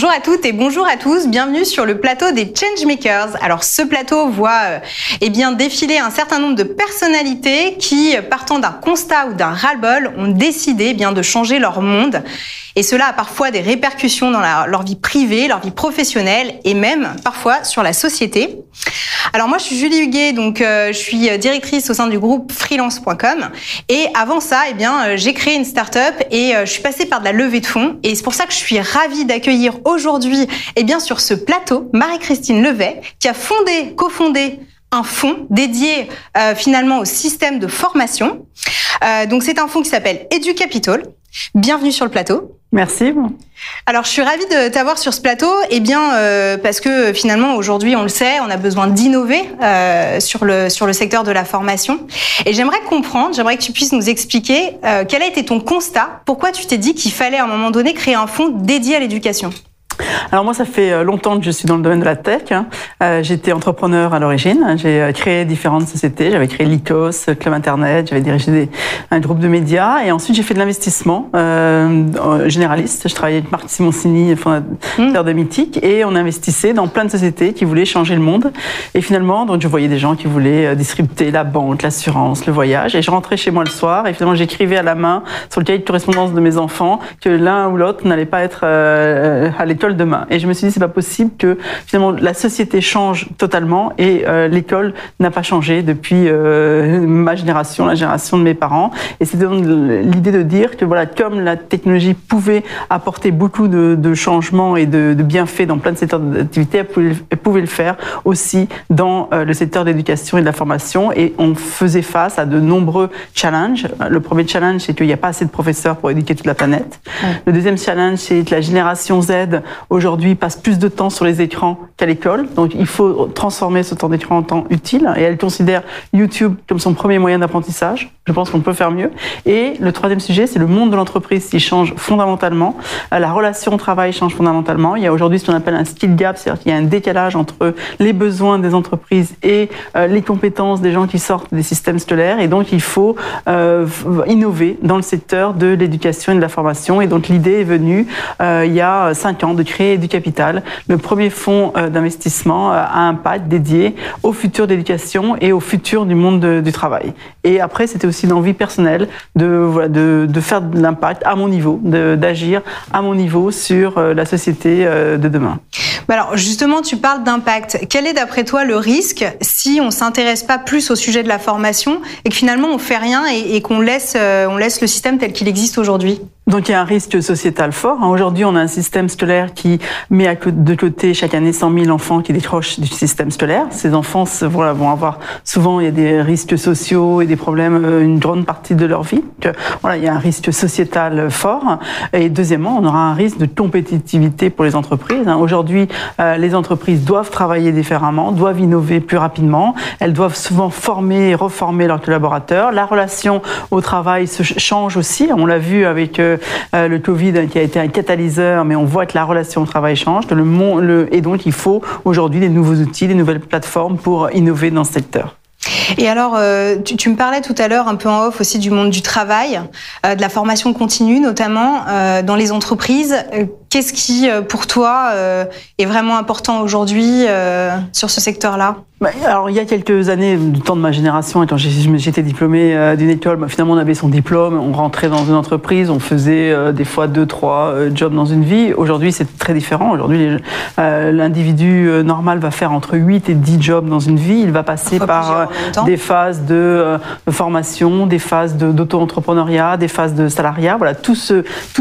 Bonjour à toutes et bonjour à tous. Bienvenue sur le plateau des Changemakers. Alors, ce plateau voit euh, eh bien défiler un certain nombre de personnalités qui, partant d'un constat ou d'un ras-le-bol, ont décidé eh bien de changer leur monde. Et cela a parfois des répercussions dans leur vie privée, leur vie professionnelle et même parfois sur la société. Alors moi, je suis Julie Huguet, donc euh, je suis directrice au sein du groupe freelance.com. Et avant ça, eh bien, euh, j'ai créé une start-up et euh, je suis passée par de la levée de fonds. Et c'est pour ça que je suis ravie d'accueillir aujourd'hui, eh bien, sur ce plateau, Marie-Christine Levet, qui a fondé, cofondé un fonds dédié finalement au système de formation. donc c'est un fonds qui s'appelle EduCapital. Bienvenue sur le plateau. Merci. Alors, je suis ravie de t'avoir sur ce plateau, eh bien, euh, parce que finalement, aujourd'hui, on le sait, on a besoin d'innover euh, sur, le, sur le secteur de la formation. Et j'aimerais comprendre, j'aimerais que tu puisses nous expliquer euh, quel a été ton constat, pourquoi tu t'es dit qu'il fallait à un moment donné créer un fonds dédié à l'éducation? Alors moi, ça fait euh, longtemps que je suis dans le domaine de la tech. Hein. Euh, j'étais entrepreneur à l'origine. J'ai euh, créé différentes sociétés. J'avais créé Lycos, Club Internet. J'avais dirigé des, un groupe de médias. Et ensuite, j'ai fait de l'investissement euh, généraliste. Je travaillais avec Marc Simoncini, fondateur de Mythique. Et on investissait dans plein de sociétés qui voulaient changer le monde. Et finalement, donc, je voyais des gens qui voulaient disrupter la banque, l'assurance, le voyage. Et je rentrais chez moi le soir. Et finalement, j'écrivais à la main sur le cahier de correspondance de mes enfants que l'un ou l'autre n'allait pas être à l'école demain. Et je me suis dit, c'est pas possible que finalement la société change totalement et euh, l'école n'a pas changé depuis euh, ma génération, la génération de mes parents. Et c'était donc l'idée de dire que voilà, comme la technologie pouvait apporter beaucoup de, de changements et de, de, bienfaits dans plein de secteurs d'activité, elle, elle pouvait, le faire aussi dans euh, le secteur de l'éducation et de la formation. Et on faisait face à de nombreux challenges. Le premier challenge, c'est qu'il n'y a pas assez de professeurs pour éduquer toute la planète. Le deuxième challenge, c'est que la génération Z aujourd'hui passe plus de temps sur les écrans qu'à l'école. Donc il faut transformer ce temps d'écran en temps utile. Et elle considère YouTube comme son premier moyen d'apprentissage. Je pense qu'on peut faire mieux. Et le troisième sujet, c'est le monde de l'entreprise qui change fondamentalement. Euh, la relation au travail change fondamentalement. Il y a aujourd'hui ce qu'on appelle un skill gap, c'est-à-dire qu'il y a un décalage entre les besoins des entreprises et euh, les compétences des gens qui sortent des systèmes scolaires. Et donc il faut euh, innover dans le secteur de l'éducation et de la formation. Et donc l'idée est venue il y a cinq ans de créer du capital, le premier fonds euh, d'investissement euh, à impact dédié au futur d'éducation et au futur du monde du travail. Et après, c'était aussi une envie personnelle de, voilà, de, de faire de l'impact à mon niveau, d'agir à mon niveau sur euh, la société de demain. Alors justement, tu parles d'impact. Quel est d'après toi le risque si on s'intéresse pas plus au sujet de la formation et que finalement on fait rien et, et qu'on laisse, on laisse le système tel qu'il existe aujourd'hui? Donc il y a un risque sociétal fort. Hein. Aujourd'hui, on a un système scolaire qui met de côté chaque année 100 000 enfants qui décrochent du système scolaire. Ces enfants vont avoir souvent il y a des risques sociaux et des problèmes euh, une grande partie de leur vie. Donc, voilà, il y a un risque sociétal fort. Et deuxièmement, on aura un risque de compétitivité pour les entreprises. Hein. Aujourd'hui, euh, les entreprises doivent travailler différemment, doivent innover plus rapidement. Elles doivent souvent former et reformer leurs collaborateurs. La relation au travail se change aussi. On l'a vu avec euh, le Covid qui a été un catalyseur, mais on voit que la relation au travail change. Le, le, et donc, il faut aujourd'hui des nouveaux outils, des nouvelles plateformes pour innover dans ce secteur. Et alors, euh, tu, tu, me parlais tout à l'heure un peu en off aussi du monde du travail, euh, de la formation continue notamment dans les entreprises. Qu'est-ce qui, pour toi, est vraiment important aujourd'hui sur ce secteur-là? Bah, alors, il y a quelques années, du temps de ma génération, quand j'étais diplômé euh, d'une école, bah, finalement, on avait son diplôme, on rentrait dans une entreprise, on faisait euh, des fois deux, trois euh, jobs dans une vie. Aujourd'hui, c'est très différent. Aujourd'hui, l'individu normal va faire entre 8 et 10 jobs dans une vie. Il va passer par des phases de, formation, des phases d'auto-entrepreneuriat, des phases de salariat. Voilà, tout,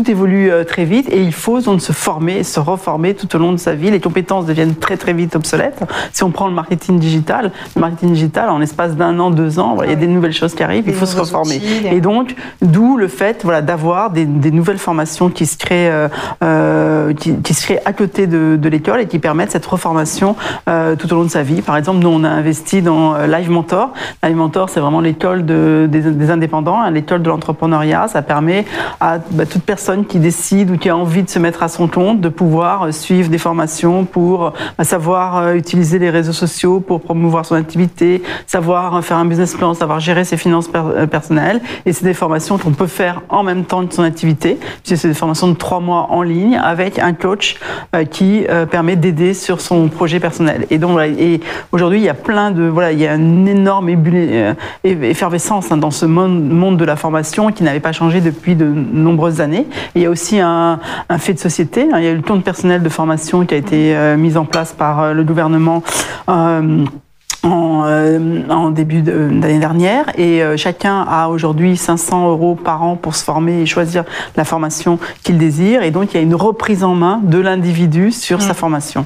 évolue très vite et il faut donc, se former, se reformer tout au long de sa vie. Les compétences deviennent très, très vite obsolètes. Si on prend le marketing digital, le marketing digital, en l'espace d'un an, deux ans, il y a des nouvelles choses qui arrivent, il faut se reformer. Et donc, d'où le fait voilà, d'avoir des, des, nouvelles formations qui se créent, euh, euh qui, qui, se créent à côté de, de l'école et qui permettent cette reformation euh, tout au long de sa vie. Par exemple, nous, on a investi dans Live Mentor. Live Mentor, c'est vraiment l'école de, des, des, indépendants, hein, l'école de l'entrepreneuriat. Ça permet à bah, toute personne qui décide ou qui a envie de se mettre à son compte, de pouvoir suivre des formations pour savoir utiliser les réseaux sociaux pour promouvoir son activité, savoir faire un business plan, savoir gérer ses finances personnelles. Et c'est des formations qu'on peut faire en même temps que son activité. C'est des formations de trois mois en ligne avec un coach qui permet d'aider sur son projet personnel. Et donc, et aujourd'hui, il y a plein de, voilà, il y a une énorme effervescence hein, dans ce monde de la formation qui n'avait pas changé depuis de nombreuses années. il y a aussi un, fait de société. Hein. Il y a eu le compte personnel de formation qui a été euh, mis en place par euh, le gouvernement. Euh, en, début d'année dernière et chacun a aujourd'hui 500 euros par an pour se former et choisir la formation qu'il désire et donc il y a une reprise en main de l'individu sur sa mmh. formation.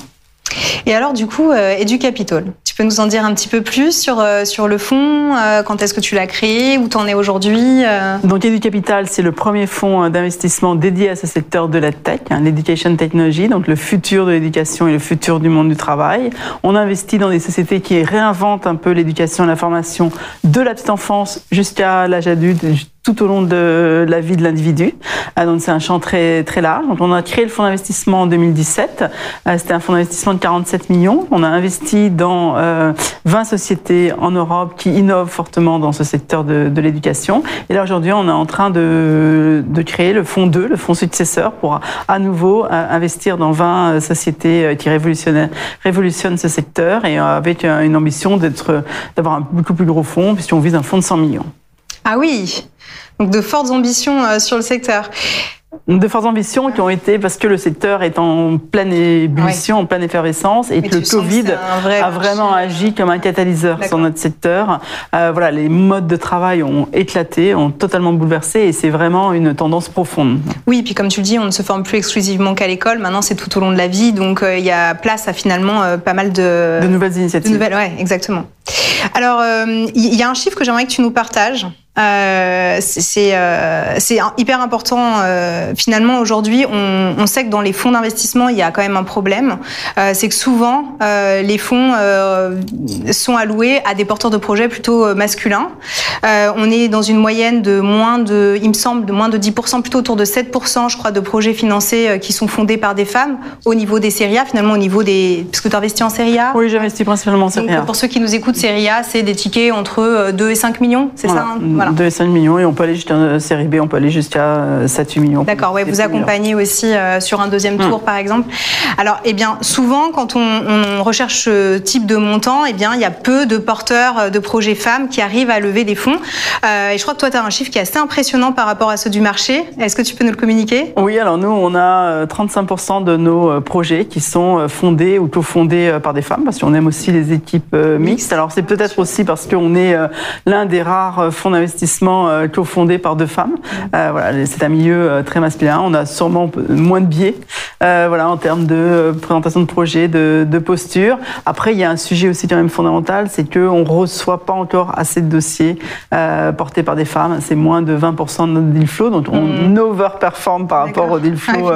Et alors, du coup, euh, EduCapital, tu peux nous en dire un petit peu plus sur, euh, le fonds euh, Quand est-ce que tu l'as créé Où tu en es aujourd'hui euh Donc, EduCapital, c'est le premier fonds d'investissement dédié à ce secteur de la tech, hein, l'education technology, donc le futur de l'éducation et le futur du monde du travail. On investit dans des sociétés qui réinventent un peu l'éducation et la formation de la petite enfance jusqu'à l'âge adulte, tout au long de la vie de l'individu. Ah, donc c'est un champ très très large. Donc on a créé le fonds d'investissement en 2017. Euh, c'était un fonds d'investissement de 47 millions. On a investi dans 20 euh, sociétés en Europe qui innovent fortement dans ce secteur de, l'éducation. Et là aujourd'hui, on est en train de, de créer le fonds 2, le fonds successeur, pour à nouveau euh, investir dans 20 sociétés qui révolutionnent, révolutionnent ce secteur et avec une ambition d'être d'avoir un beaucoup plus gros fonds puisqu'on vise un fonds de 100 millions. Ah oui, donc de fortes ambitions euh, sur le secteur. De fortes ambitions qui ont été parce que le secteur est en pleine ébullition, en pleine effervescence, et que le Covid a vraiment agi comme un catalyseur sur notre secteur. Euh, voilà, les modes de travail ont éclaté, ont totalement bouleversé, et c'est vraiment une tendance profonde. Oui, puis comme tu le dis, on ne se forme plus exclusivement qu'à l'école. Maintenant, c'est tout au long de la vie, donc euh, il y a place à finalement pas mal de, de nouvelles initiatives. De nouvelles, ouais, exactement. Alors, il y a un chiffre que j'aimerais que tu nous partages. Euh, c'est euh, hyper important. Euh, finalement, aujourd'hui, on, on, sait que dans les fonds d'investissement, il y a quand même un problème. Euh, c'est que souvent, euh, les fonds sont alloués à des porteurs de projets plutôt masculins. on est dans une moyenne de moins de, il me semble, de moins de 10%, plutôt autour de 7%, je crois, de projets financés qui sont fondés par des femmes au niveau des séries A, finalement au niveau des... Parce que tu investis en série A Oui, j'investis principalement en série A. pour ceux qui nous écoutent, série A, c'est des tickets entre 2 et 5 millions, c'est ça hein? Voilà. 2 et 5 millions et on peut aller jusqu'à série B, on peut aller jusqu'à 7-8 millions. D'accord, ouais, vous accompagnez aussi euh, sur un deuxième tour hum. par exemple. Alors, eh bien, souvent quand on, recherche ce type de montant, eh bien, il y a peu de porteurs euh, de projets femmes qui arrivent à lever des fonds. Euh, et je crois que toi, tu as un chiffre qui est assez impressionnant par rapport à ceux du marché. Est-ce que tu peux nous le communiquer? Oui, alors nous, on a 35% de nos projets qui sont fondés ou cofondés par des femmes, parce qu'on aime aussi les équipes mixtes. Alors, c'est peut-être aussi parce qu'on est l'un des rares fonds d'investissement investissement euh, cofondé par deux femmes. Euh, voilà, c'est un milieu euh, très masculin. On a sûrement moins de biais, voilà, en termes de présentation de projet, de, de, posture. Après, il y a un sujet aussi quand même fondamental, c'est que on reçoit pas encore assez de dossiers portés par des femmes. C'est moins de 20% de notre deal flow, donc on mm. overperforme par rapport au deal flow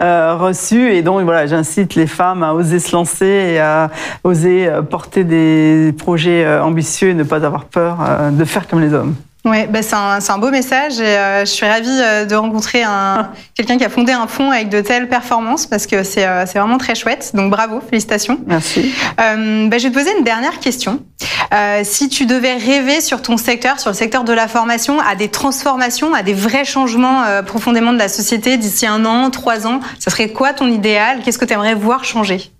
reçu. Et donc voilà, j'incite les femmes à oser se lancer et à oser porter des projets ambitieux et ne pas avoir peur de faire comme les hommes. Oui, bah c'est un, un, beau message et euh, je suis ravie euh, de rencontrer un, quelqu'un qui a fondé un fonds avec de telles performances parce que c'est euh, vraiment très chouette. Donc bravo, félicitations. Merci. Euh, bah, je vais te poser une dernière question. si tu devais rêver sur ton secteur, sur le secteur de la formation, à des transformations, à des vrais changements profondément de la société d'ici un an, trois ans, ça serait quoi ton idéal? Qu'est-ce que tu aimerais voir changer?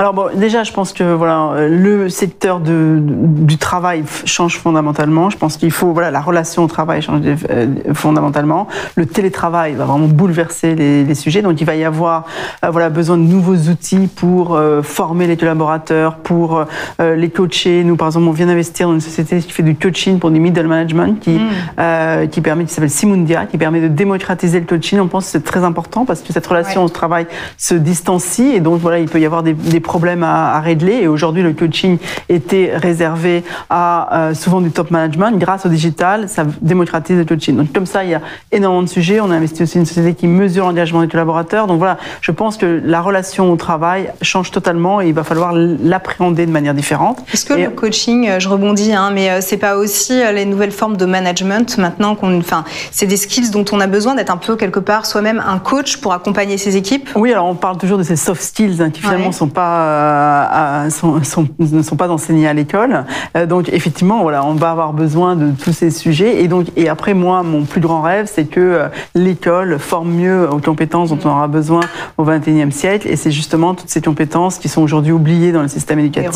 Alors bon, déjà, je pense que voilà, le secteur de, du travail change fondamentalement. Je pense qu'il faut voilà, la relation au travail change euh, fondamentalement. Le télétravail va vraiment bouleverser les, les sujets. Donc il va y avoir euh, voilà besoin de nouveaux outils pour euh, former les collaborateurs, pour les coacher. Nous, par exemple, on vient d'investir dans une société qui fait du coaching pour du middle management, qui mm. qui permet, qui s'appelle Simundia, qui permet de démocratiser le coaching. On pense que c'est très important parce que cette relation au travail se distancie et donc voilà, il peut y avoir des, des problèmes à, régler. Et aujourd'hui, le coaching était réservé à souvent du top management. Grâce au digital, ça démocratise le coaching. Donc comme ça, il y a énormément de sujets. On a investi aussi une société qui mesure l'engagement des collaborateurs. Donc voilà, je pense que la relation au travail change totalement et il va falloir l'appréhender de manière différente. Est-ce que le coaching, je rebondis, hein, mais c'est pas aussi les nouvelles formes de management maintenant qu'on, enfin, c'est des skills dont on a besoin d'être un peu quelque part soi-même un coach pour accompagner ses équipes? Oui, alors on parle toujours de ces soft skills hein, qui finalement sont pas euh, sont, ne sont pas enseignés à l'école. Euh, donc effectivement, voilà, on va avoir besoin de tous ces sujets. Et donc et après moi, mon plus grand rêve, c'est que euh, l'école forme mieux aux compétences dont on aura besoin au XXIe siècle. Et c'est justement toutes ces compétences qui sont aujourd'hui oubliées dans le système éducatif.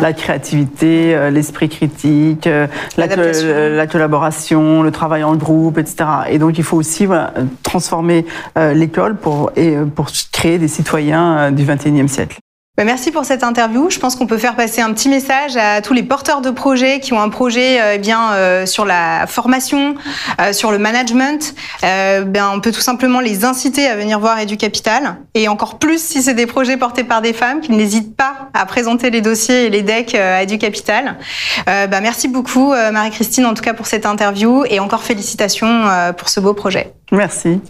la créativité, l'esprit critique, la, la, collaboration, le travail en groupe, etc. Et donc il faut aussi transformer l'école pour, et, pour créer des citoyens du XXIe siècle. Bah, merci pour cette interview. Je pense qu'on peut faire passer un petit message à tous les porteurs de projets qui ont un projet eh bien sur la formation, sur le management. ben, on peut tout simplement les inciter à venir voir EduCapital et encore plus si c'est des projets portés par des femmes, qu'ils n'hésitent pas à présenter les dossiers et les decks à EduCapital. Ben, merci beaucoup Marie-Christine en tout cas pour cette interview et encore félicitations pour ce beau projet. Merci.